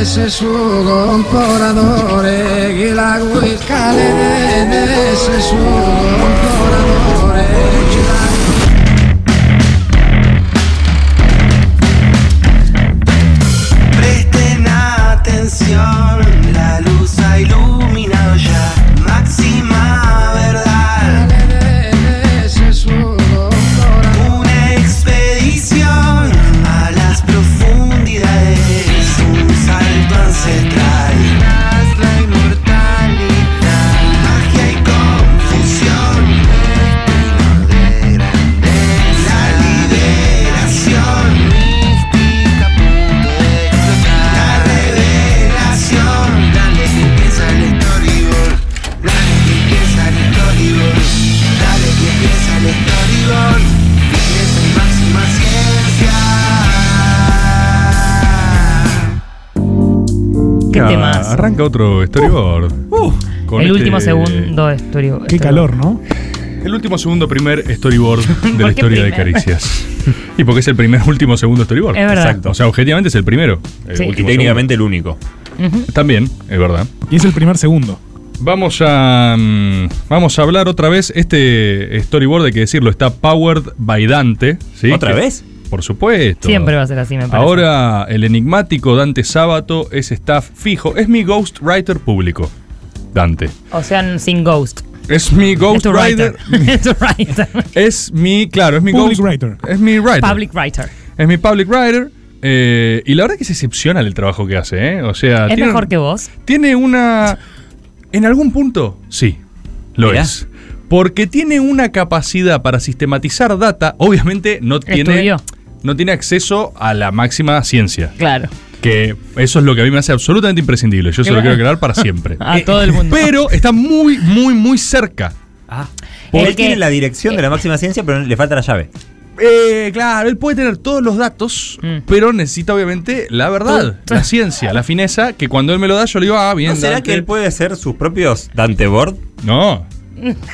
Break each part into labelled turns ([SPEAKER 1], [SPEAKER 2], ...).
[SPEAKER 1] ese su comparadore che la guiscale ese
[SPEAKER 2] su
[SPEAKER 3] comparadore
[SPEAKER 2] Arranca otro storyboard. Con
[SPEAKER 3] El
[SPEAKER 2] este-
[SPEAKER 3] último segundo de story.
[SPEAKER 4] Qué calor, ¿no?
[SPEAKER 2] El último segundo primer storyboard de
[SPEAKER 3] ¿Por
[SPEAKER 2] la historia de? Caricias. y porque es el primer último segundo storyboard.
[SPEAKER 3] Es verdad.
[SPEAKER 2] Exacto. O sea, objetivamente es el primero. El
[SPEAKER 3] Sí.
[SPEAKER 5] Y técnicamente el único.
[SPEAKER 3] Ujú.
[SPEAKER 2] segundo. También, es verdad.
[SPEAKER 4] Y es el primer segundo.
[SPEAKER 2] Vamos a mm, vamos a hablar otra vez. Este storyboard, hay que decirlo, está powered by Dante. ¿sí?
[SPEAKER 5] ¿Otra
[SPEAKER 2] Que-
[SPEAKER 5] vez?
[SPEAKER 2] Por supuesto.
[SPEAKER 3] Siempre va a ser así, me parece.
[SPEAKER 2] Ahora el enigmático Dante Sábato es staff fijo. Es mi ghostwriter público. Dante.
[SPEAKER 3] O sea, sin ghost.
[SPEAKER 2] Es mi ghostwriter.
[SPEAKER 3] writer. Es tu writer.
[SPEAKER 2] Es mi, claro, es mi
[SPEAKER 4] Public
[SPEAKER 2] ghost-
[SPEAKER 4] writer.
[SPEAKER 2] Es mi writer.
[SPEAKER 3] Public writer.
[SPEAKER 2] Es mi public writer. eh, y la verdad que es excepcional el trabajo que hace, ¿eh? O sea,
[SPEAKER 3] ¿Es
[SPEAKER 2] tiene,
[SPEAKER 3] mejor que vos?
[SPEAKER 2] tiene una. En algún punto, sí, lo
[SPEAKER 5] Mirá.
[SPEAKER 2] es. Porque tiene una capacidad para sistematizar data. Obviamente no tiene,
[SPEAKER 3] Estudió.
[SPEAKER 2] No tiene acceso a la máxima ciencia.
[SPEAKER 3] Claro.
[SPEAKER 2] Que eso es lo que a mí me hace absolutamente imprescindible. Yo se lo quiero aclarar para siempre.
[SPEAKER 3] A todo el mundo.
[SPEAKER 2] Pero está muy, muy, muy cerca.
[SPEAKER 5] Ah.
[SPEAKER 3] El
[SPEAKER 5] Él tiene la dirección de la máxima ciencia, pero le falta la llave.
[SPEAKER 2] Eh, claro, él puede tener todos los datos,
[SPEAKER 3] Mm.
[SPEAKER 2] pero necesita obviamente la verdad,
[SPEAKER 3] Tú-
[SPEAKER 2] la ciencia, la fineza, que cuando él me lo da yo le digo, ah, bien.
[SPEAKER 5] ¿No será
[SPEAKER 2] Dante.
[SPEAKER 5] que él puede hacer sus propios Dante Board?
[SPEAKER 2] No,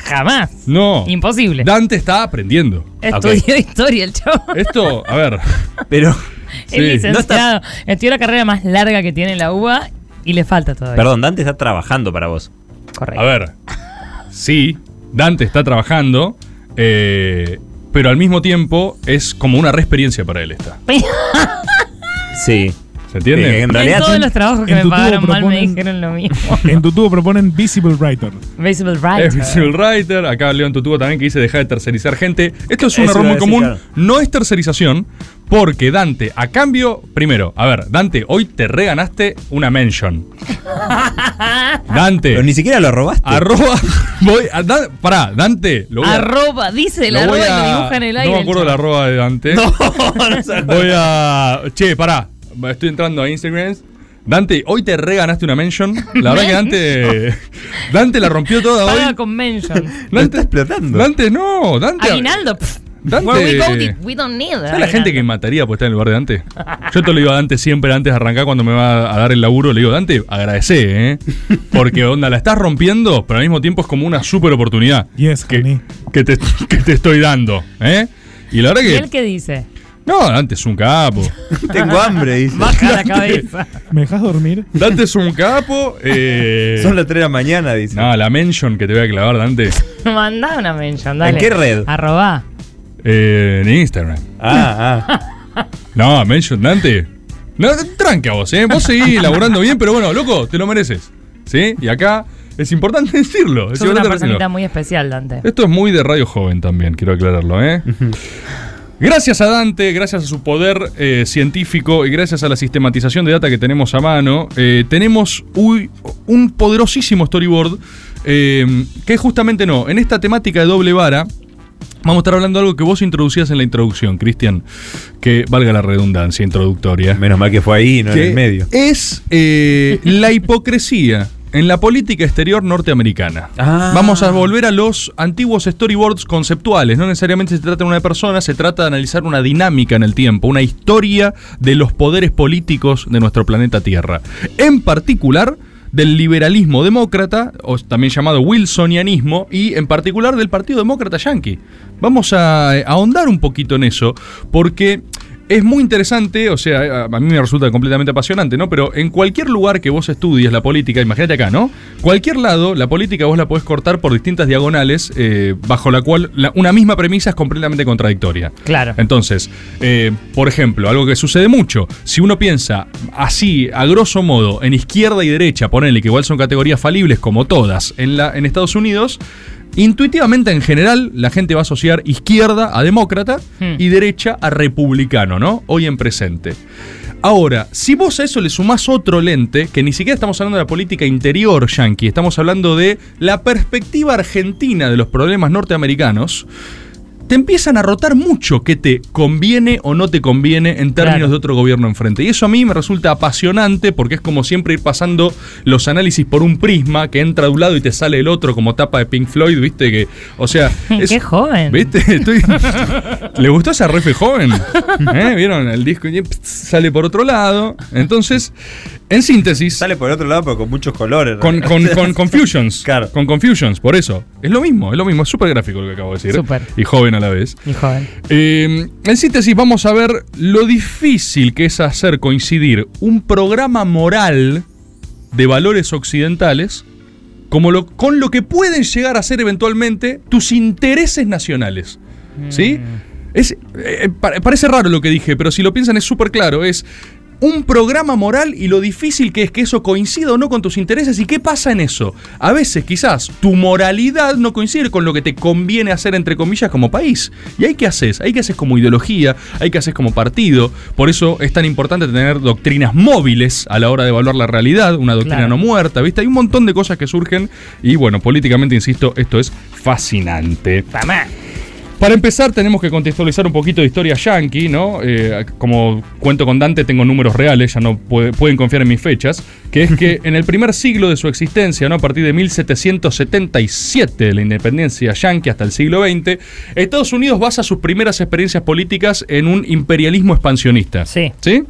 [SPEAKER 3] Jamás.
[SPEAKER 2] no.
[SPEAKER 3] Imposible.
[SPEAKER 2] Dante está aprendiendo.
[SPEAKER 3] Estudió historia el chavo.
[SPEAKER 2] Esto, a ver,
[SPEAKER 5] Pero,
[SPEAKER 3] Es
[SPEAKER 2] sí.
[SPEAKER 3] licenciado. Estudió la carrera más larga que tiene la UBA y le falta todavía.
[SPEAKER 5] perdón, Dante está trabajando para vos.
[SPEAKER 3] Correcto.
[SPEAKER 2] a ver. Sí, Dante está trabajando, eh, pero al mismo tiempo es como una reexperiencia para él esta.
[SPEAKER 5] Sí.
[SPEAKER 2] ¿Se entiende?
[SPEAKER 5] Eh, en
[SPEAKER 3] en
[SPEAKER 5] realidad,
[SPEAKER 3] todos los trabajos que
[SPEAKER 4] en
[SPEAKER 3] me
[SPEAKER 4] tu
[SPEAKER 3] pagaron
[SPEAKER 4] tubo
[SPEAKER 3] mal me dijeron lo mismo.
[SPEAKER 4] En tu tubo proponen Visible Writer.
[SPEAKER 3] Visible Writer.
[SPEAKER 2] Visual Writer, acá León Tutubo también que dice dejar de tercerizar gente. Esto es un
[SPEAKER 5] Eso
[SPEAKER 2] error muy
[SPEAKER 5] decir,
[SPEAKER 2] común.
[SPEAKER 5] claro.
[SPEAKER 2] No es tercerización, porque Dante, a cambio, primero, a ver, Dante, hoy te reganaste una mention. Dante,
[SPEAKER 5] pero ni siquiera lo robaste.
[SPEAKER 2] arroba, voy a, pará, Dante, lo voy a,
[SPEAKER 3] Arroba, dice
[SPEAKER 2] lo
[SPEAKER 3] la
[SPEAKER 2] voy
[SPEAKER 3] arroba y
[SPEAKER 2] a-
[SPEAKER 3] lo dibuja en el
[SPEAKER 2] no
[SPEAKER 3] aire.
[SPEAKER 2] me
[SPEAKER 3] el
[SPEAKER 2] acuerdo la arroba de Dante. Voy a, che, pará, estoy entrando a Instagram. Dante, hoy te reganaste una mention. La verdad que Dante, Dante la rompió toda
[SPEAKER 3] Paga
[SPEAKER 2] hoy.
[SPEAKER 3] con mention.
[SPEAKER 5] Lo está explotando.
[SPEAKER 2] Dante, no, Dante.
[SPEAKER 3] Aguinaldo. pff.
[SPEAKER 2] Dante-
[SPEAKER 3] Where we go, di- we don't need
[SPEAKER 2] ¿Sabes la gente que mataría por estar en el lugar de Dante? Yo te lo digo a Dante siempre antes de arrancar cuando me va a dar el laburo. Le digo, Dante, agradecé, ¿eh? Porque, onda, la estás rompiendo, pero al mismo tiempo es como una súper oportunidad
[SPEAKER 4] Yes, honey.
[SPEAKER 2] que, que, te, que te estoy dando, ¿eh? Y la verdad
[SPEAKER 3] ¿Y él
[SPEAKER 2] que...
[SPEAKER 3] qué dice?
[SPEAKER 2] No, Dante es un capo.
[SPEAKER 5] Tengo hambre, dice.
[SPEAKER 3] Baja la cabeza.
[SPEAKER 4] ¿Me dejas dormir?
[SPEAKER 2] Dante es un capo. Eh...
[SPEAKER 5] Son las 3 de la mañana, dice.
[SPEAKER 2] No, la mention que te voy a clavar, Dante.
[SPEAKER 3] Mandá una mention, dale.
[SPEAKER 5] ¿En qué red?
[SPEAKER 3] Arroba.
[SPEAKER 2] Eh, en Instagram.
[SPEAKER 5] Ah, ah.
[SPEAKER 2] No, mention, Dante. No, tranca vos, ¿eh? Vos seguís laburando bien, pero bueno, loco, te lo mereces. ¿Sí? Y acá es importante decirlo. Es
[SPEAKER 3] Sos una personita
[SPEAKER 2] decirlo.
[SPEAKER 3] muy especial, Dante.
[SPEAKER 2] Esto es muy de radio joven también, quiero aclararlo, ¿eh? Gracias a Dante, gracias a su poder eh, científico y gracias a la sistematización de data que tenemos a mano, eh, tenemos uy, un poderosísimo storyboard eh, que justamente no, en esta temática de doble vara, vamos a estar hablando de algo que vos introducías en la introducción, Cristian, que valga la redundancia introductoria.
[SPEAKER 5] Menos mal que fue ahí, no en el medio.
[SPEAKER 2] Es eh, la hipocresía en la política exterior norteamericana.
[SPEAKER 5] Ah.
[SPEAKER 2] Vamos a volver a los antiguos storyboards conceptuales. No necesariamente se trata de una persona, se trata de analizar una dinámica en el tiempo, una historia de los poderes políticos de nuestro planeta Tierra. En particular del liberalismo demócrata, o también llamado wilsonianismo, y en particular del Partido Demócrata Yankee. Vamos a eh, ahondar un poquito en eso, porque es muy interesante, o sea, a a mí me resulta completamente apasionante, ¿no? Pero en cualquier lugar que vos estudies la política, imagínate acá, ¿no? Cualquier lado, la política vos la podés cortar por distintas diagonales, eh, bajo la cual la- una misma premisa es completamente contradictoria.
[SPEAKER 3] Claro.
[SPEAKER 2] Entonces, eh, por ejemplo, algo que sucede mucho, si uno piensa así, a grosso modo, en izquierda y derecha, ponele que igual son categorías falibles como todas en, la, en Estados Unidos, intuitivamente en general la gente va a asociar izquierda a demócrata
[SPEAKER 3] Hmm.
[SPEAKER 2] y derecha a republicano, ¿no? Hoy en presente. Ahora, si vos a eso le sumás otro lente, que ni siquiera estamos hablando de la política interior yanqui, estamos hablando de la perspectiva argentina de los problemas norteamericanos, te empiezan a rotar mucho qué te conviene o no te conviene en términos
[SPEAKER 3] Claro.
[SPEAKER 2] de otro gobierno enfrente. Y eso a mí me resulta apasionante porque es como siempre ir pasando los análisis por un prisma que entra de un lado y te sale el otro como tapa de Pink Floyd, ¿viste? que O sea... es-
[SPEAKER 3] Qué joven.
[SPEAKER 2] ¿Viste? Estoy- ¿Le gustó esa refe joven? ¿Eh? ¿Vieron? El disco y sale por otro lado. Entonces, en síntesis...
[SPEAKER 5] Sale por el otro lado, pero con muchos colores.
[SPEAKER 2] Con, con, con Confusions.
[SPEAKER 5] Claro.
[SPEAKER 2] Con Confusions, por eso. Es lo mismo, es lo mismo. Es súper gráfico lo que acabo de decir.
[SPEAKER 3] Súper.
[SPEAKER 2] Y joven a la vez.
[SPEAKER 3] Y joven.
[SPEAKER 2] Eh, en síntesis, vamos a ver lo difícil que es hacer coincidir un programa moral de valores occidentales como lo, con lo que pueden llegar a ser eventualmente tus intereses nacionales. ¿Sí? Es, eh, pa- parece raro lo que dije, pero si lo piensan es súper claro. Es un programa moral y lo difícil que es que eso coincida o no con tus intereses. ¿Y qué pasa en eso? A veces quizás tu moralidad no coincide con lo que te conviene hacer, entre comillas, como país. ¿Y ahí qué haces? Ahí qué haces como ideología, ahí qué haces como partido. Por eso es tan importante tener doctrinas móviles a la hora de evaluar la realidad, una doctrina
[SPEAKER 3] Claro.
[SPEAKER 2] no muerta, ¿viste? Hay un montón de cosas que surgen y bueno, políticamente, insisto, esto es fascinante.
[SPEAKER 3] Mamá.
[SPEAKER 2] Para empezar, tenemos que contextualizar un poquito de historia yankee, ¿no? Eh, como cuento con Dante, tengo números reales, ya no puede- pueden confiar en mis fechas. Que es que en el primer siglo de su existencia, ¿no? A partir de 1777, de la independencia yankee hasta el siglo XX, Estados Unidos basa sus primeras experiencias políticas en un imperialismo expansionista.
[SPEAKER 3] Sí.
[SPEAKER 2] ¿Sí?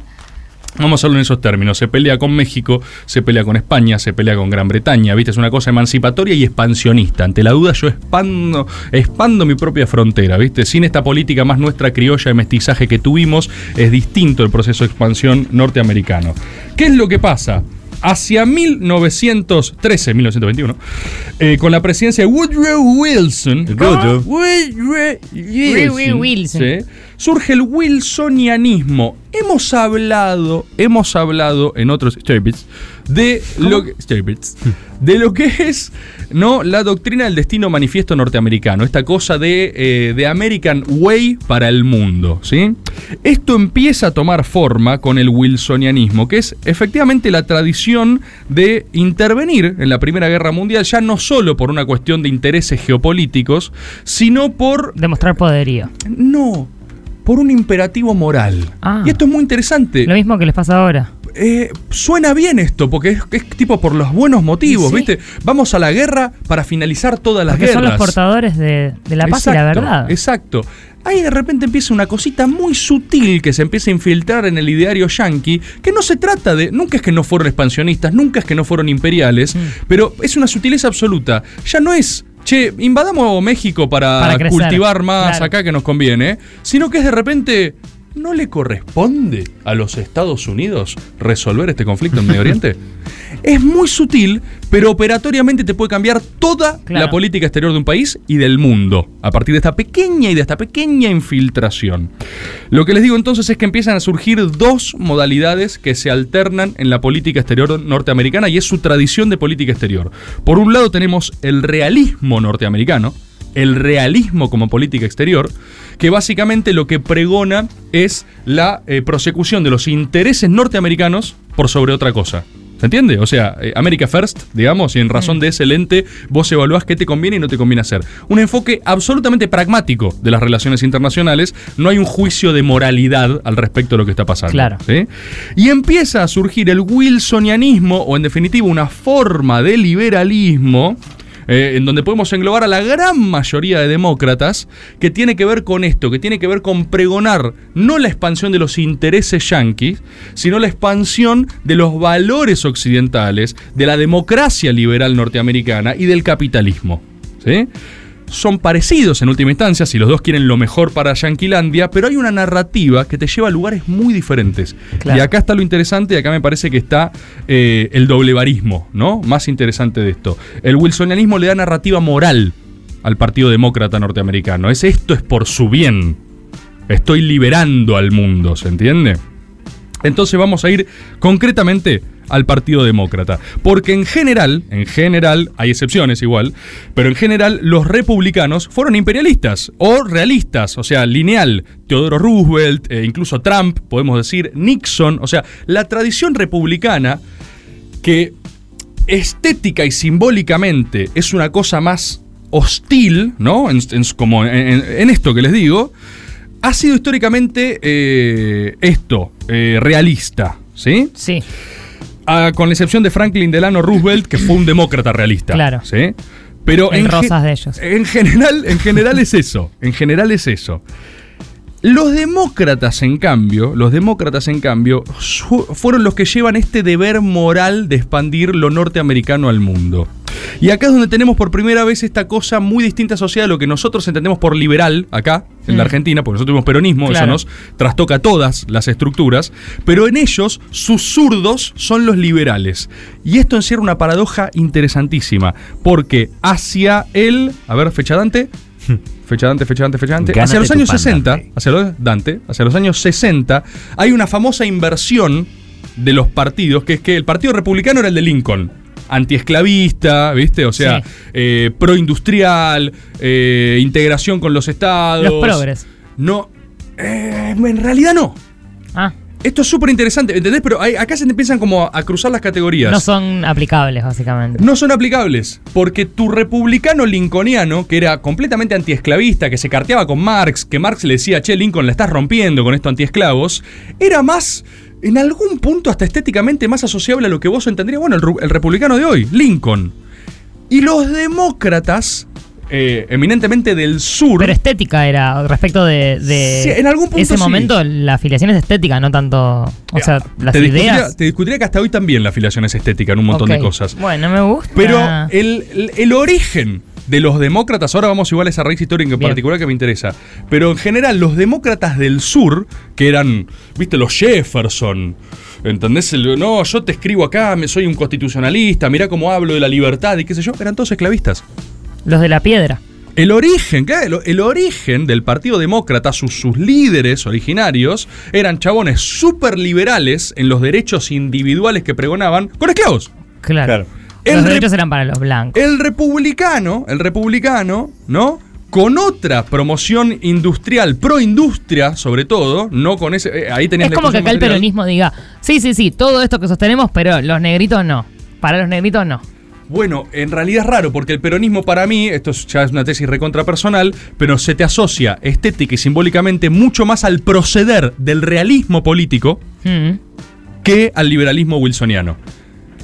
[SPEAKER 2] Vamos a hablar en esos términos. Se pelea con México, se pelea con España, se pelea con Gran Bretaña, ¿viste? Es una cosa emancipatoria y expansionista. Ante la duda yo expando, expando mi propia frontera, ¿viste? Sin esta política más nuestra criolla de mestizaje que tuvimos, es distinto el proceso de expansión norteamericano. ¿Qué es lo que pasa? Hacia 1913, 1921, eh, con la presidencia de Woodrow Wilson,
[SPEAKER 5] Woodrow.
[SPEAKER 2] Woodrow
[SPEAKER 3] Wilson.
[SPEAKER 2] ¿sí? Surge el wilsonianismo. Hemos hablado, hemos hablado en otros Starbits de lo que de lo que es no la doctrina del destino manifiesto norteamericano, esta cosa de, eh, de American Way para el mundo, ¿sí? Esto empieza a tomar forma con el wilsonianismo, que es efectivamente la tradición de intervenir en la Primera Guerra Mundial ya no solo por una cuestión de intereses geopolíticos, sino por
[SPEAKER 3] Demostrar poderío.
[SPEAKER 2] no, por un imperativo moral.
[SPEAKER 3] Ah.
[SPEAKER 2] Y esto es muy interesante.
[SPEAKER 3] Lo mismo que les pasa ahora.
[SPEAKER 2] Eh, suena bien esto, porque es, es tipo por los buenos motivos,
[SPEAKER 3] Sí.
[SPEAKER 2] ¿viste? Vamos a la guerra para finalizar todas las
[SPEAKER 3] Porque
[SPEAKER 2] guerras.
[SPEAKER 3] son los portadores de, de la paz y la verdad.
[SPEAKER 2] Exacto. Ahí de repente empieza una cosita muy sutil que se empieza a infiltrar en el ideario yanqui, que no se trata de, nunca es que no fueron expansionistas, nunca es que no fueron imperiales,
[SPEAKER 3] Mm.
[SPEAKER 2] pero es una sutileza absoluta. Ya no es, che, invadamos México para,
[SPEAKER 3] Para crecer,
[SPEAKER 2] cultivar más
[SPEAKER 3] claro.
[SPEAKER 2] acá que nos conviene, sino que es de repente, ¿no le corresponde a los Estados Unidos resolver este conflicto en Medio Oriente? Es muy sutil, pero operatoriamente te puede cambiar toda
[SPEAKER 3] Claro.
[SPEAKER 2] la política exterior de un país y del mundo, a partir de esta pequeña y de esta pequeña infiltración. Lo que les digo entonces es que empiezan a surgir dos modalidades que se alternan en la política exterior norteamericana y es su tradición de política exterior. Por un lado tenemos el realismo norteamericano, el realismo como política exterior, que básicamente lo que pregona es la eh, prosecución de los intereses norteamericanos por sobre otra cosa. ¿Se entiende? O sea, eh, America First, digamos, y en razón de ese lente vos evaluás qué te conviene y no te conviene hacer. Un enfoque absolutamente pragmático de las relaciones internacionales, no hay un juicio de moralidad al respecto de lo que está pasando.
[SPEAKER 3] Claro.
[SPEAKER 2] ¿sí? Y empieza a surgir el wilsonianismo, o en definitiva una forma de liberalismo, eh, en donde podemos englobar a la gran mayoría de demócratas, que tiene que ver con esto, que tiene que ver con pregonar no la expansión de los intereses yanquis, sino la expansión de los valores occidentales, de la democracia liberal norteamericana y del capitalismo. ¿sí? Son parecidos en última instancia, si los dos quieren lo mejor para Yanquilandia, pero hay una narrativa que te lleva a lugares muy diferentes.
[SPEAKER 3] Claro.
[SPEAKER 2] Y acá está lo interesante, y acá me parece que está eh, el doblevarismo, ¿no? Más interesante de esto. El wilsonianismo le da narrativa moral al Partido Demócrata norteamericano. Es esto es por su bien. Estoy liberando al mundo, ¿se entiende? Entonces vamos a ir concretamente al Partido Demócrata. Porque en general, en general, hay excepciones igual, pero en general los republicanos fueron imperialistas o realistas, o sea, lineal. Teodoro Roosevelt, eh, incluso Trump, podemos decir, Nixon, o sea, la tradición republicana que estética y simbólicamente es una cosa más hostil, ¿no? Como en esto que les digo, ha sido históricamente eh, esto, eh, realista, ¿sí?
[SPEAKER 3] Sí.
[SPEAKER 2] Ah, con la excepción de Franklin Delano Roosevelt, que fue un demócrata realista.
[SPEAKER 3] Claro.
[SPEAKER 2] ¿sí? Pero
[SPEAKER 3] En
[SPEAKER 2] en,
[SPEAKER 3] rosas de ellos.
[SPEAKER 2] En general, en general es eso. En general es eso. Los demócratas, en cambio, los demócratas, en cambio, fueron los que llevan este deber moral de expandir lo norteamericano al mundo. Y acá es donde tenemos por primera vez esta cosa muy distinta asociada a lo que nosotros entendemos por liberal, acá, en la
[SPEAKER 3] Mm.
[SPEAKER 2] Argentina, porque nosotros tuvimos peronismo,
[SPEAKER 3] Claro.
[SPEAKER 2] eso nos trastoca todas las estructuras, pero en ellos sus zurdos son los liberales. Y esto encierra una paradoja interesantísima, porque hacia el, a ver, fecha Dante, fecha Dante, fecha Dante, fecha Dante, hacia los años
[SPEAKER 5] pan,
[SPEAKER 2] 60,
[SPEAKER 5] Dante.
[SPEAKER 2] hacia los, Dante, hacia los años 60, hay una famosa inversión de los partidos, que es que el Partido Republicano era el de Lincoln. Antiesclavista, ¿viste? O sea,
[SPEAKER 3] Sí.
[SPEAKER 2] eh, proindustrial, eh, integración con los estados.
[SPEAKER 3] Los progres.
[SPEAKER 2] No, eh, en realidad no.
[SPEAKER 3] Ah,
[SPEAKER 2] Esto es súper interesante, ¿entendés? Pero hay- acá se te empiezan como a, a cruzar las categorías.
[SPEAKER 3] no son aplicables, básicamente.
[SPEAKER 2] No son aplicables, porque tu republicano lincolniano, que era completamente antiesclavista, que se carteaba con Marx, que Marx le decía, che, Lincoln, la estás rompiendo con esto antiesclavos, era más, en algún punto hasta estéticamente más asociable a lo que vos entendrías, bueno, el, republicano de hoy, Lincoln. Y los demócratas, eh, eminentemente del sur,
[SPEAKER 3] Pero estética era, respecto de, de
[SPEAKER 2] Sí, en algún punto
[SPEAKER 3] ese
[SPEAKER 2] sí.
[SPEAKER 3] momento, la afiliación es estética, no tanto. O sea, las
[SPEAKER 2] te, discutiría,
[SPEAKER 3] ideas.
[SPEAKER 2] te discutiría que hasta hoy también la afiliación es estética en un montón de cosas.
[SPEAKER 3] Bueno, me gusta.
[SPEAKER 2] Pero el, el- el origen de los demócratas, ahora vamos igual a esa raíz histórica en
[SPEAKER 3] Bien.
[SPEAKER 2] particular que me interesa, pero en general los demócratas del sur, que eran, viste, los Jefferson, ¿entendés? El- no, yo te escribo acá, me soy un constitucionalista, mirá cómo hablo de la libertad y qué sé yo, eran todos esclavistas.
[SPEAKER 3] Los de la piedra.
[SPEAKER 2] El origen, claro, el origen del Partido Demócrata, sus, sus líderes originarios, eran chabones súper liberales en los derechos individuales que pregonaban con esclavos.
[SPEAKER 3] Claro.
[SPEAKER 5] Claro.
[SPEAKER 3] Los
[SPEAKER 2] El
[SPEAKER 3] derechos
[SPEAKER 2] rep-
[SPEAKER 3] eran para los blancos.
[SPEAKER 2] El republicano, el republicano, ¿no? Con otra promoción industrial, pro-industria sobre todo, no con ese... eh, ahí tenías
[SPEAKER 3] Es
[SPEAKER 2] la
[SPEAKER 3] como que acá el
[SPEAKER 2] material.
[SPEAKER 3] peronismo diga, sí, sí, sí, todo esto que sostenemos, pero los negritos no. Para los negritos no.
[SPEAKER 2] Bueno, en realidad es raro, porque el peronismo para mí, esto es- ya es una tesis recontra personal, pero se te asocia estética y simbólicamente mucho más al proceder del realismo político
[SPEAKER 3] Mm,
[SPEAKER 2] que al liberalismo wilsoniano.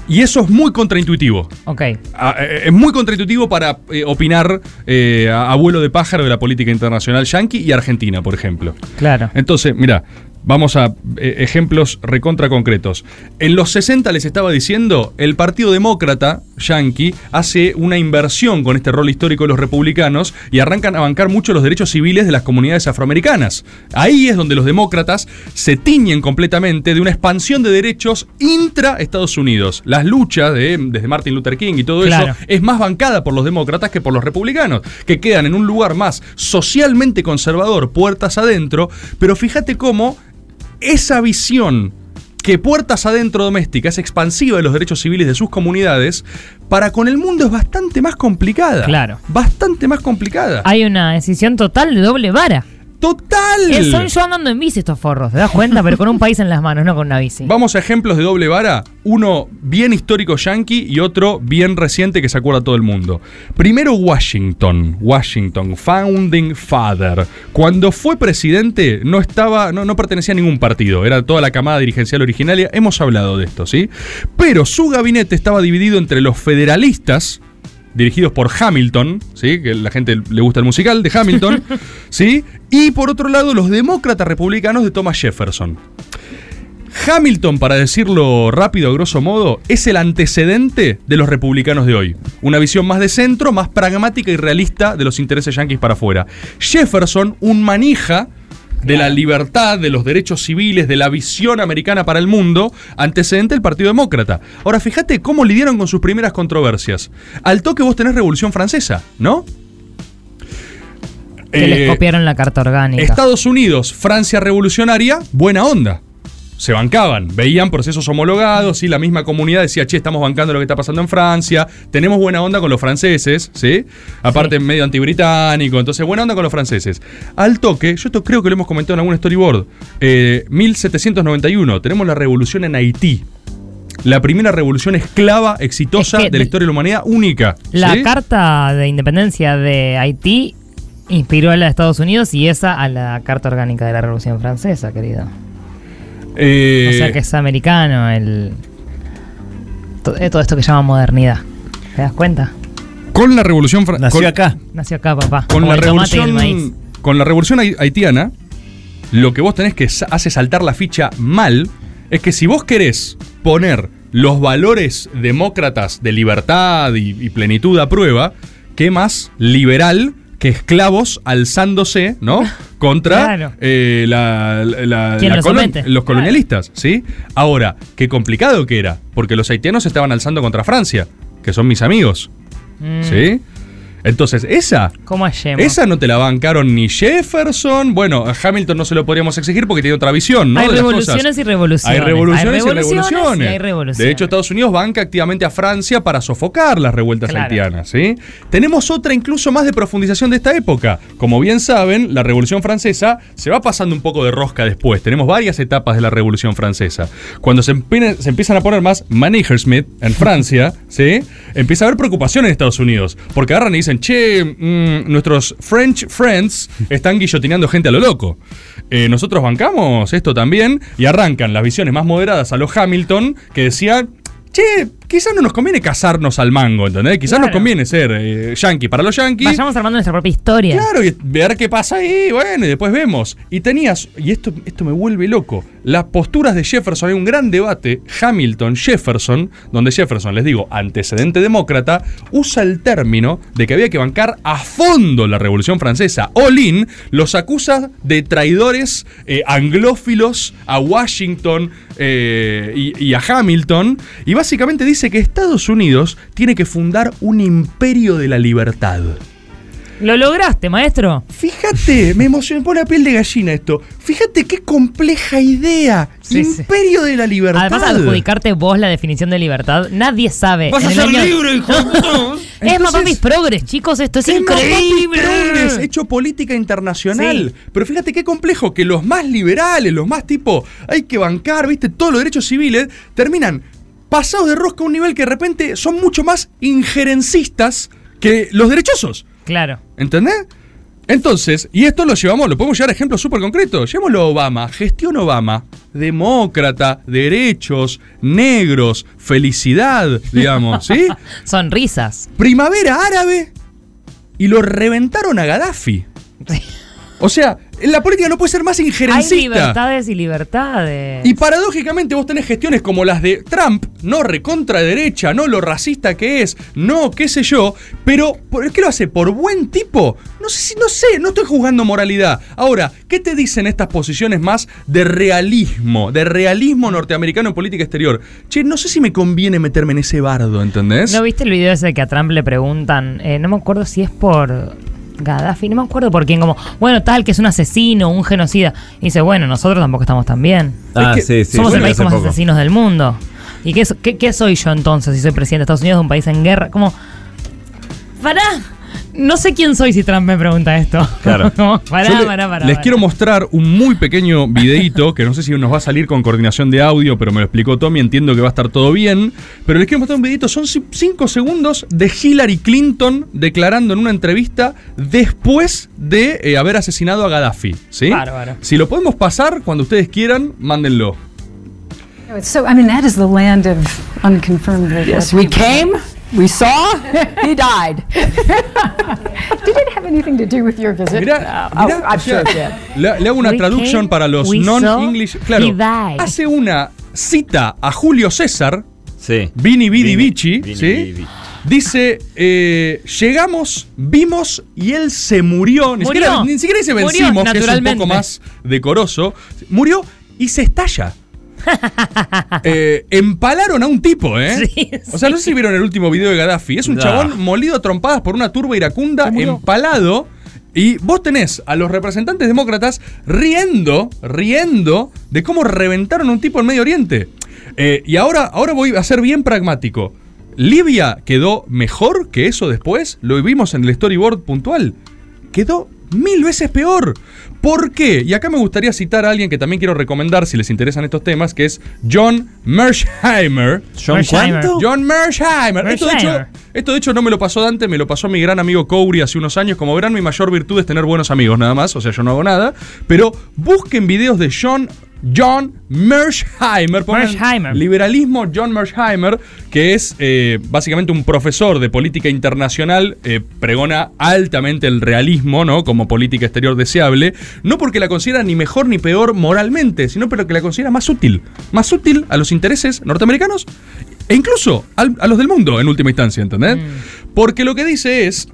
[SPEAKER 2] Y eso es muy contraintuitivo.
[SPEAKER 3] ok.
[SPEAKER 2] Ah, eh, Es muy contraintuitivo para eh, opinar eh, a abuelo de pájaro de la política internacional yanqui y argentina, por ejemplo.
[SPEAKER 3] Claro.
[SPEAKER 2] Entonces, mira, vamos a eh, ejemplos recontra concretos. En los 60 les estaba diciendo, el Partido Demócrata yanqui hace una inversión con este rol histórico de los republicanos y arrancan a bancar mucho los derechos civiles de las comunidades afroamericanas. Ahí es donde los demócratas se tiñen completamente de una expansión de derechos intra Estados Unidos. Las luchas de, desde Martin Luther King y todo
[SPEAKER 3] Claro.
[SPEAKER 2] eso es más bancada por los demócratas que por los republicanos, que quedan en un lugar más socialmente conservador, puertas adentro, pero fíjate cómo esa visión que puertas adentro doméstica es expansiva de los derechos civiles de sus comunidades, para con el mundo es bastante más complicada.
[SPEAKER 3] Claro.
[SPEAKER 2] Bastante más complicada.
[SPEAKER 3] Hay una decisión total de doble vara.
[SPEAKER 2] ¡Total!
[SPEAKER 3] Eh, son yo andando en bici estos forros, ¿te das cuenta? Pero con un país en las manos, no con una bici.
[SPEAKER 2] Vamos a ejemplos de doble vara. Uno bien histórico yankee y otro bien reciente que se acuerda todo el mundo. Primero Washington. Washington, Founding Father. Cuando fue presidente no estaba, no, no pertenecía a ningún partido. Era toda la camada dirigencial originaria. Hemos hablado de esto, ¿sí? Pero su gabinete estaba dividido entre los federalistas dirigidos por Hamilton, ¿sí? que la gente le gusta el musical de Hamilton, ¿sí? y por otro lado los demócratas republicanos de Thomas Jefferson. Hamilton, para decirlo rápido, grosso modo, es el antecedente de los republicanos de hoy. Una visión más de centro, más pragmática y realista de los intereses yanquis para afuera. Jefferson, un manija de la libertad, de los derechos civiles, de la visión americana para el mundo, antecedente del Partido Demócrata. Ahora, fíjate cómo lidiaron con sus primeras controversias. Al toque vos tenés Revolución Francesa, ¿no?
[SPEAKER 3] Que
[SPEAKER 2] Eh,
[SPEAKER 3] les copiaron la carta orgánica.
[SPEAKER 2] Estados Unidos, Francia revolucionaria, buena onda. Se bancaban, veían procesos homologados y la misma comunidad decía, che, estamos bancando lo que está pasando en Francia, tenemos buena onda con los franceses, ¿sí? Aparte, medio antibritánico, entonces buena onda con los franceses. Al toque, yo esto creo que lo hemos comentado en algún storyboard, eh, 1791, tenemos la revolución en Haití. La primera revolución esclava exitosa
[SPEAKER 3] Es que
[SPEAKER 2] de la historia de la humanidad, única.
[SPEAKER 3] La
[SPEAKER 2] ¿sí?
[SPEAKER 3] carta de independencia de Haití inspiró a la de Estados Unidos y esa a la carta orgánica de la Revolución Francesa, querido.
[SPEAKER 2] Eh,
[SPEAKER 3] O sea que es americano el eh, todo esto que llama modernidad. ¿Te das cuenta?
[SPEAKER 2] con la revolución
[SPEAKER 5] Nació
[SPEAKER 2] con-
[SPEAKER 5] acá.
[SPEAKER 3] Nació acá, papá.
[SPEAKER 2] con
[SPEAKER 3] como
[SPEAKER 2] la revolución con la revolución hai- haitiana lo que vos tenés que hace saltar la ficha mal es que si vos querés poner los valores demócratas de libertad y, y plenitud a prueba qué más liberal que esclavos alzándose no contra
[SPEAKER 3] Claro.
[SPEAKER 2] eh, la, la- la-
[SPEAKER 3] ¿Quién
[SPEAKER 2] la
[SPEAKER 3] los
[SPEAKER 2] colon-
[SPEAKER 3] somete?
[SPEAKER 2] los
[SPEAKER 3] Claro.
[SPEAKER 2] colonialistas sí ahora qué complicado que era porque los haitianos se estaban alzando contra Francia que son mis amigos
[SPEAKER 3] Mm,
[SPEAKER 2] sí entonces esa
[SPEAKER 3] ¿Cómo
[SPEAKER 2] esa no te la bancaron ni Jefferson. Bueno, a Hamilton no se lo podríamos exigir porque tiene otra visión, ¿no?
[SPEAKER 3] Hay
[SPEAKER 2] de las
[SPEAKER 3] revoluciones
[SPEAKER 2] cosas.
[SPEAKER 3] y revoluciones.
[SPEAKER 2] Hay revoluciones,
[SPEAKER 3] Hay
[SPEAKER 2] y
[SPEAKER 3] revoluciones
[SPEAKER 2] revoluciones.
[SPEAKER 3] y hay revoluciones.
[SPEAKER 2] De hecho, Estados Unidos banca activamente a Francia para sofocar las revueltas
[SPEAKER 3] Claro.
[SPEAKER 2] haitianas, ¿sí? Tenemos otra incluso más de profundización de esta época. Como bien saben, la Revolución Francesa se va pasando un poco de rosca después. Tenemos varias etapas de la Revolución Francesa. Cuando se, empe- se empiezan a poner más Smith en Francia, ¿sí? Empieza a haber preocupación en Estados Unidos. Porque agarran y dicen, che, mm, nuestros French friends están guillotineando gente a lo loco. Eh, nosotros bancamos esto también y arrancan las visiones más moderadas a los Hamilton que decían, che, quizás no nos conviene casarnos al mango, ¿entendés? Quizás nos conviene ser eh, yankee para los yankees.
[SPEAKER 3] Vayamos armando nuestra propia historia.
[SPEAKER 2] Claro, y ver qué pasa ahí, bueno, y después vemos. Y tenías, y esto, esto me vuelve loco, las posturas de Jefferson, hay un gran debate, Hamilton-Jefferson, donde Jefferson, les digo, antecedente demócrata, usa el término de que había que bancar a fondo la Revolución Francesa. Olin los acusa de traidores eh, anglófilos a Washington eh, y, y a Hamilton, y básicamente dice que Estados Unidos tiene que fundar un imperio de la libertad.
[SPEAKER 3] ¿Lo lograste, maestro?
[SPEAKER 2] Fíjate, me pone la piel de gallina esto. Fíjate qué compleja idea.
[SPEAKER 3] Sí, sí.
[SPEAKER 2] Imperio de la libertad.
[SPEAKER 3] Además, adjudicarte vos la definición de libertad, nadie sabe.
[SPEAKER 5] Vas a
[SPEAKER 3] En
[SPEAKER 5] ser
[SPEAKER 3] año-
[SPEAKER 5] libre, hijo puta.
[SPEAKER 3] Es más,
[SPEAKER 2] Entonces-
[SPEAKER 3] papis progres, chicos, esto es, increíble.
[SPEAKER 2] progres, hecho política internacional.
[SPEAKER 3] Sí.
[SPEAKER 2] Pero fíjate qué complejo que los más liberales, los más tipo, hay que bancar, viste, todos los derechos civiles, terminan pasados de rosca a un nivel que de repente son mucho más injerencistas que los derechosos.
[SPEAKER 3] Claro.
[SPEAKER 2] ¿Entendés? Entonces, y esto lo llevamos, lo podemos llevar a ejemplos súper concretos. Llevémoslo a Obama, gestión Obama, demócrata, derechos, negros, felicidad, digamos, ¿sí?
[SPEAKER 3] Sonrisas.
[SPEAKER 2] Primavera árabe y lo reventaron a Gaddafi. O sea, la política no puede ser más
[SPEAKER 3] Hay
[SPEAKER 2] injerencista.
[SPEAKER 3] libertades y libertades.
[SPEAKER 2] Y paradójicamente vos tenés gestiones como las de Trump, no recontra derecha, no lo racista que es, no qué sé yo, pero ¿por qué lo hace? ¿Por buen tipo? No sé, si- no sé, no estoy jugando moralidad. Ahora, ¿qué te dicen estas posiciones más de realismo, de realismo norteamericano en política exterior? Che, no sé si me conviene meterme en ese bardo, ¿entendés?
[SPEAKER 3] ¿No viste el video ese que a Trump le preguntan? eh, no me acuerdo si es por Gaddafi, no me acuerdo por quién, como, bueno, tal, que es un asesino, un genocida. Y dice, bueno, nosotros tampoco estamos tan bien.
[SPEAKER 5] Ah,
[SPEAKER 2] Es que
[SPEAKER 5] sí, sí.
[SPEAKER 3] Somos el país con más
[SPEAKER 5] poco.
[SPEAKER 3] asesinos del mundo. ¿Y qué, so- qué, qué soy yo entonces si soy presidente de Estados Unidos de un país en guerra? Como, pará, no sé quién soy si Trump me pregunta esto.
[SPEAKER 5] Claro.
[SPEAKER 3] Como, pará,
[SPEAKER 2] Yo le-
[SPEAKER 3] pará, pará,
[SPEAKER 2] les
[SPEAKER 3] pará.
[SPEAKER 2] quiero mostrar un muy pequeño videito que no sé si nos va a salir con coordinación de audio, pero me lo explicó Tommy, entiendo que va a estar todo bien. Pero les quiero mostrar un videito, son 5 segundos de Hillary Clinton declarando en una entrevista después de eh, haber asesinado a Gaddafi. ¿sí?
[SPEAKER 3] Bárbaro.
[SPEAKER 2] Si lo podemos pasar cuando ustedes quieran, mándenlo.
[SPEAKER 6] So, I mean, that is the land of unconfirmed.
[SPEAKER 7] Yes, we came
[SPEAKER 6] we saw, he died. did it have anything to do with your visit?
[SPEAKER 2] Mirá,
[SPEAKER 6] Uh, oh, I'm sure it did.
[SPEAKER 2] Le, le hago una
[SPEAKER 3] We
[SPEAKER 2] traducción
[SPEAKER 3] came,
[SPEAKER 2] para los
[SPEAKER 3] we
[SPEAKER 2] non-English.
[SPEAKER 3] saw,
[SPEAKER 2] Claro, hace una cita a Julio César,
[SPEAKER 7] Sí.
[SPEAKER 2] Vini Vidi Vici,
[SPEAKER 7] Vini
[SPEAKER 2] ¿sí? Dice, eh, llegamos, vimos y él se murió. Ni,
[SPEAKER 3] Murió.
[SPEAKER 2] Siquiera, ni siquiera dice
[SPEAKER 3] Murió,
[SPEAKER 2] vencimos, que es un poco más decoroso. Murió y se estalla. Eh, empalaron a un tipo, ¿eh?
[SPEAKER 3] Sí,
[SPEAKER 2] o sea, no sé si vieron el último video de Gaddafi. Es un
[SPEAKER 7] No.
[SPEAKER 2] chabón molido a trompadas por una turba iracunda, empalado. Y vos tenés a los representantes demócratas riendo, riendo de cómo reventaron a un tipo en Medio Oriente. Eh, y ahora, ahora voy a ser bien pragmático. Libia quedó mejor que eso después. Lo vimos en el storyboard puntual. Quedó mil veces peor. ¿Por qué? Y acá me gustaría citar a alguien que también quiero recomendar si les interesan estos temas, que es John Mersheimer.
[SPEAKER 7] ¿John
[SPEAKER 3] Mersheimer.
[SPEAKER 7] cuánto?
[SPEAKER 2] John Mersheimer. Esto de, hecho, esto de hecho no me lo pasó Dante, me lo pasó mi gran amigo Cowry hace unos años. Como verán, mi mayor virtud es tener buenos amigos nada más, o sea, yo no hago nada. Pero busquen videos de John, John Mersheimer.
[SPEAKER 3] Mersheimer.
[SPEAKER 2] Liberalismo John Mersheimer, que es eh, básicamente un profesor de política internacional, eh, pregona altamente el realismo, ¿no? Como política exterior deseable, no porque la considera ni mejor ni peor moralmente, sino porque la considera más útil, más útil a los intereses norteamericanos e incluso a los del mundo en última instancia, ¿entendés? Porque lo que dice es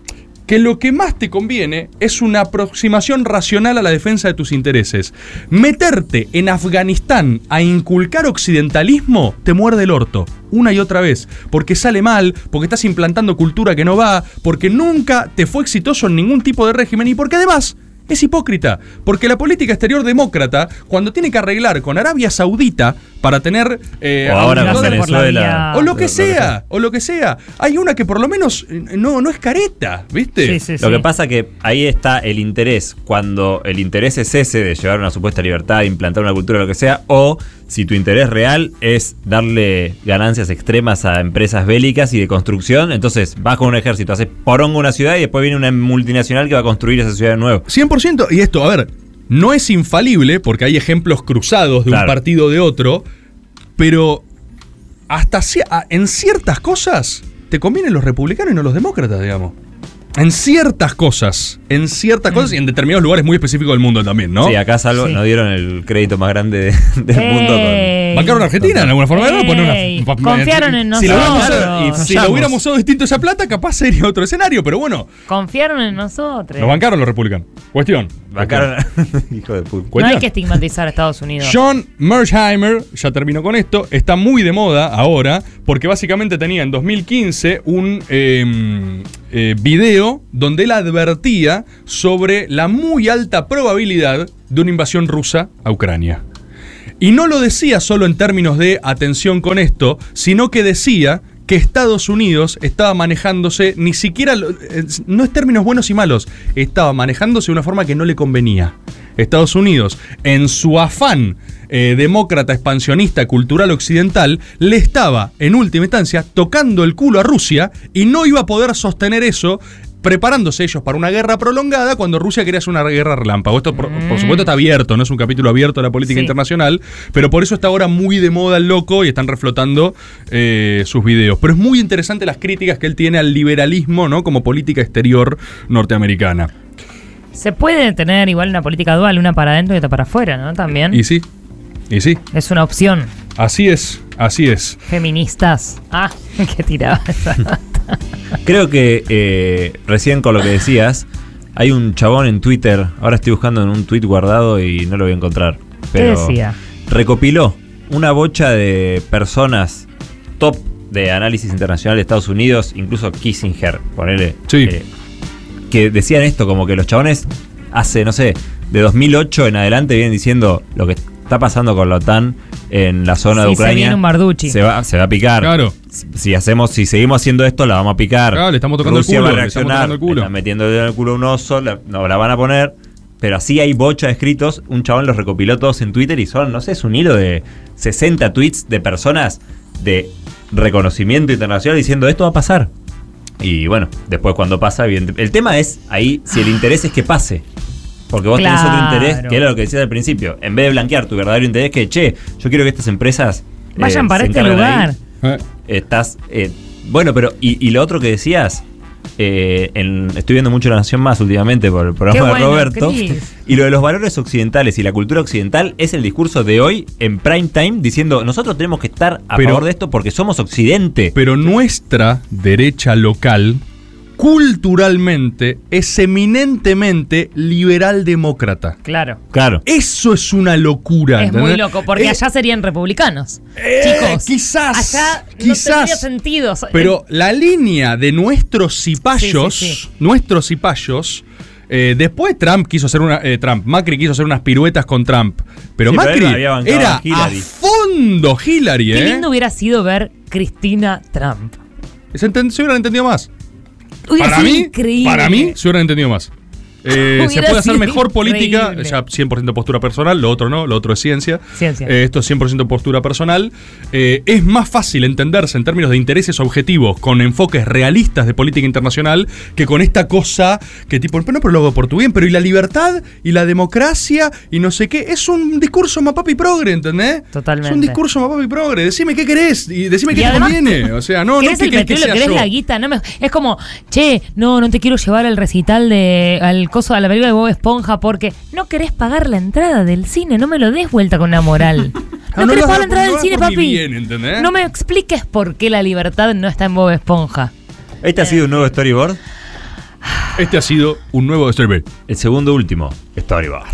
[SPEAKER 2] que lo que más te conviene es una aproximación racional a la defensa de tus intereses. Meterte en Afganistán a inculcar occidentalismo te muerde el orto, una y otra vez, porque sale mal, porque estás implantando cultura que no va, porque nunca te fue exitoso en ningún tipo de régimen y porque además es hipócrita, porque la política exterior demócrata, cuando tiene que arreglar con Arabia Saudita para tener... eh,
[SPEAKER 7] O ahora con Venezuela.
[SPEAKER 2] o lo que
[SPEAKER 7] Lo- lo que
[SPEAKER 2] sea, o lo que sea. Hay una que por lo menos eh, no, no es careta, ¿viste?
[SPEAKER 3] Sí, sí,
[SPEAKER 7] Lo
[SPEAKER 3] sí.
[SPEAKER 7] que pasa que ahí está el interés. Cuando el interés es ese de llevar una supuesta libertad, implantar una cultura, lo que sea, o si tu interés real es darle ganancias extremas a empresas bélicas y de construcción, entonces vas con un ejército, haces porongo una ciudad y después viene una multinacional que va a construir esa ciudad de nuevo.
[SPEAKER 2] 100%. Y esto, a ver, no es infalible porque hay ejemplos cruzados de un partido de otro, pero hasta en ciertas cosas te convienen los republicanos y no los demócratas, digamos. En ciertas cosas, en ciertas cosas y en determinados lugares muy específicos del mundo también, ¿no?
[SPEAKER 7] Sí, acá salvo,
[SPEAKER 3] Sí.
[SPEAKER 7] nos dieron el crédito más grande de- del mundo con.
[SPEAKER 2] ¿Bancaron a Argentina en alguna forma?
[SPEAKER 3] Ey,
[SPEAKER 2] Poner una-
[SPEAKER 3] confiaron en
[SPEAKER 2] si lo hubiéramos
[SPEAKER 3] nosotros.
[SPEAKER 2] y si lo hubiéramos usado distinto esa plata, capaz sería otro escenario, pero bueno,
[SPEAKER 3] Confiaron en nosotros.
[SPEAKER 2] nos bancaron los republicanos. Cuestión.
[SPEAKER 7] Bancaron. Hijo de puta.
[SPEAKER 3] No hay que estigmatizar a Estados Unidos.
[SPEAKER 2] John Mersheimer, ya termino con esto, está muy de moda ahora porque básicamente tenía en 2015 un eh, eh, video donde él advertía sobre la muy alta probabilidad de una invasión rusa a Ucrania. Y no lo decía solo en términos de atención con esto, sino que decía que Estados Unidos estaba manejándose, ni siquiera, eh, no es términos buenos y malos, estaba manejándose de una forma que no le convenía. Estados Unidos, en su afán eh, demócrata, expansionista, cultural occidental, le estaba, en última instancia, tocando el culo a Rusia y no iba a poder sostener eso preparándose ellos para una guerra prolongada cuando Rusia quería hacer una guerra relámpago. Esto, por, por supuesto, está abierto, no es un capítulo abierto de la política
[SPEAKER 3] Sí.
[SPEAKER 2] internacional, pero por eso está ahora muy de moda el loco y están reflotando eh, sus videos. Pero es muy interesante las críticas que él tiene al liberalismo, ¿no? Como política exterior norteamericana.
[SPEAKER 3] Se puede tener igual una política dual, una para adentro y otra para afuera, ¿no? También.
[SPEAKER 2] Y sí, y sí,
[SPEAKER 3] Es una opción.
[SPEAKER 2] así es, así es.
[SPEAKER 3] Feministas. Ah, qué tiraba esa.
[SPEAKER 7] Creo que eh, recién con lo que decías, hay un chabón en Twitter, ahora estoy buscando en un tweet guardado y no lo voy a encontrar. Pero
[SPEAKER 3] decía?
[SPEAKER 7] recopiló una bocha de personas top de análisis internacional de Estados Unidos, incluso Kissinger, ponele,
[SPEAKER 2] Sí.
[SPEAKER 7] eh, que decían esto, como que los chabones hace, no sé, de 2008 en adelante vienen diciendo lo que está pasando con la OTAN en la zona de
[SPEAKER 3] Sí, se
[SPEAKER 7] Ucrania.
[SPEAKER 3] viene un barduchi.
[SPEAKER 7] Se va, se va a picar.
[SPEAKER 2] Claro.
[SPEAKER 7] Si hacemos, si seguimos haciendo esto, la vamos a picar.
[SPEAKER 2] Claro, le estamos tocando el
[SPEAKER 7] Rusia
[SPEAKER 2] culo,
[SPEAKER 7] va a
[SPEAKER 2] le estamos
[SPEAKER 7] reaccionar,
[SPEAKER 2] tocando el culo.
[SPEAKER 7] le están metiendo el en el culo a un oso, la- no la van a poner. Pero así hay bocha de escritos. Un chabón los recopiló todos en Twitter y son, no sé, es un hilo de 60 tweets de personas de reconocimiento internacional diciendo esto va a pasar. Y bueno, después cuando pasa, evidente- el tema es ahí si el interés es que pase. Porque vos tenés otro
[SPEAKER 3] Claro.
[SPEAKER 7] interés, que era lo que decías al principio. En vez de blanquear tu verdadero interés, que che, yo quiero que estas empresas eh,
[SPEAKER 3] Vayan para
[SPEAKER 7] se
[SPEAKER 3] este lugar.
[SPEAKER 7] ahí
[SPEAKER 2] Eh,
[SPEAKER 7] estás eh, Bueno, pero, y, y lo otro que decías, eh, en- estoy viendo mucho La Nación Más últimamente por el programa
[SPEAKER 3] Qué
[SPEAKER 7] de
[SPEAKER 3] bueno,
[SPEAKER 7] Roberto. Y lo de los valores occidentales y la cultura occidental es el discurso de hoy en prime time diciendo nosotros tenemos que estar a
[SPEAKER 2] Pero-
[SPEAKER 7] favor de esto porque somos occidente.
[SPEAKER 2] Pero nuestra derecha local, culturalmente, es eminentemente liberal demócrata.
[SPEAKER 3] Claro.
[SPEAKER 7] Claro.
[SPEAKER 2] Eso es una locura.
[SPEAKER 3] Es muy loco, porque
[SPEAKER 2] Eh,
[SPEAKER 3] allá serían republicanos.
[SPEAKER 2] eh,
[SPEAKER 3] Chicos,
[SPEAKER 2] quizás,
[SPEAKER 3] allá no
[SPEAKER 2] quizás.
[SPEAKER 3] tendría sentido.
[SPEAKER 2] Pero la línea de nuestros cipayos,
[SPEAKER 3] Sí, sí, sí.
[SPEAKER 2] nuestros cipayos, eh, después Trump quiso hacer una. eh, Trump, Macri quiso hacer unas piruetas con Trump. Pero
[SPEAKER 7] Sí,
[SPEAKER 2] Macri era
[SPEAKER 7] a
[SPEAKER 2] fondo Hillary,
[SPEAKER 3] Qué
[SPEAKER 2] ¿eh?
[SPEAKER 3] lindo hubiera sido ver Cristina Trump.
[SPEAKER 2] Se, se hubieran entendido más. Para mí,
[SPEAKER 3] increíble.
[SPEAKER 2] para mí, se hubieran entendido más. Eh, se puede hacer mejor política,
[SPEAKER 3] increíble.
[SPEAKER 2] ya 100% postura personal, lo otro no, lo otro es ciencia.
[SPEAKER 3] Ciencia.
[SPEAKER 2] Eh, esto es 100% postura personal. Eh, es más fácil entenderse en términos de intereses objetivos con enfoques realistas de política internacional que con esta cosa que tipo, no, pero lo hago por tu bien, pero y la libertad y la democracia y no sé qué, es un discurso mapapi progre, ¿entendés?
[SPEAKER 3] Totalmente.
[SPEAKER 2] Es un discurso mapapi progre, decime qué querés y decime qué
[SPEAKER 3] Y
[SPEAKER 2] te
[SPEAKER 3] además,
[SPEAKER 2] conviene. O sea, no, no
[SPEAKER 3] ¿Querés
[SPEAKER 2] qué
[SPEAKER 3] el
[SPEAKER 2] querés que
[SPEAKER 3] petróleo?
[SPEAKER 2] sea
[SPEAKER 3] ¿Querés
[SPEAKER 2] yo.
[SPEAKER 3] la guita? No me- es como, che, no, no te quiero llevar al recital de. al coso de la película de Bob Esponja porque no querés pagar la entrada del cine. No me lo des vuelta con la moral. No,
[SPEAKER 2] No, no
[SPEAKER 3] querés
[SPEAKER 2] lo
[SPEAKER 3] pagar la entrada
[SPEAKER 2] por-
[SPEAKER 3] del
[SPEAKER 2] no
[SPEAKER 3] cine, papi. No me expliques por qué la libertad no está en Bob Esponja.
[SPEAKER 7] Este ha sido un nuevo storyboard.
[SPEAKER 2] Este ha sido un nuevo Storyboard.
[SPEAKER 7] El segundo último storyboard.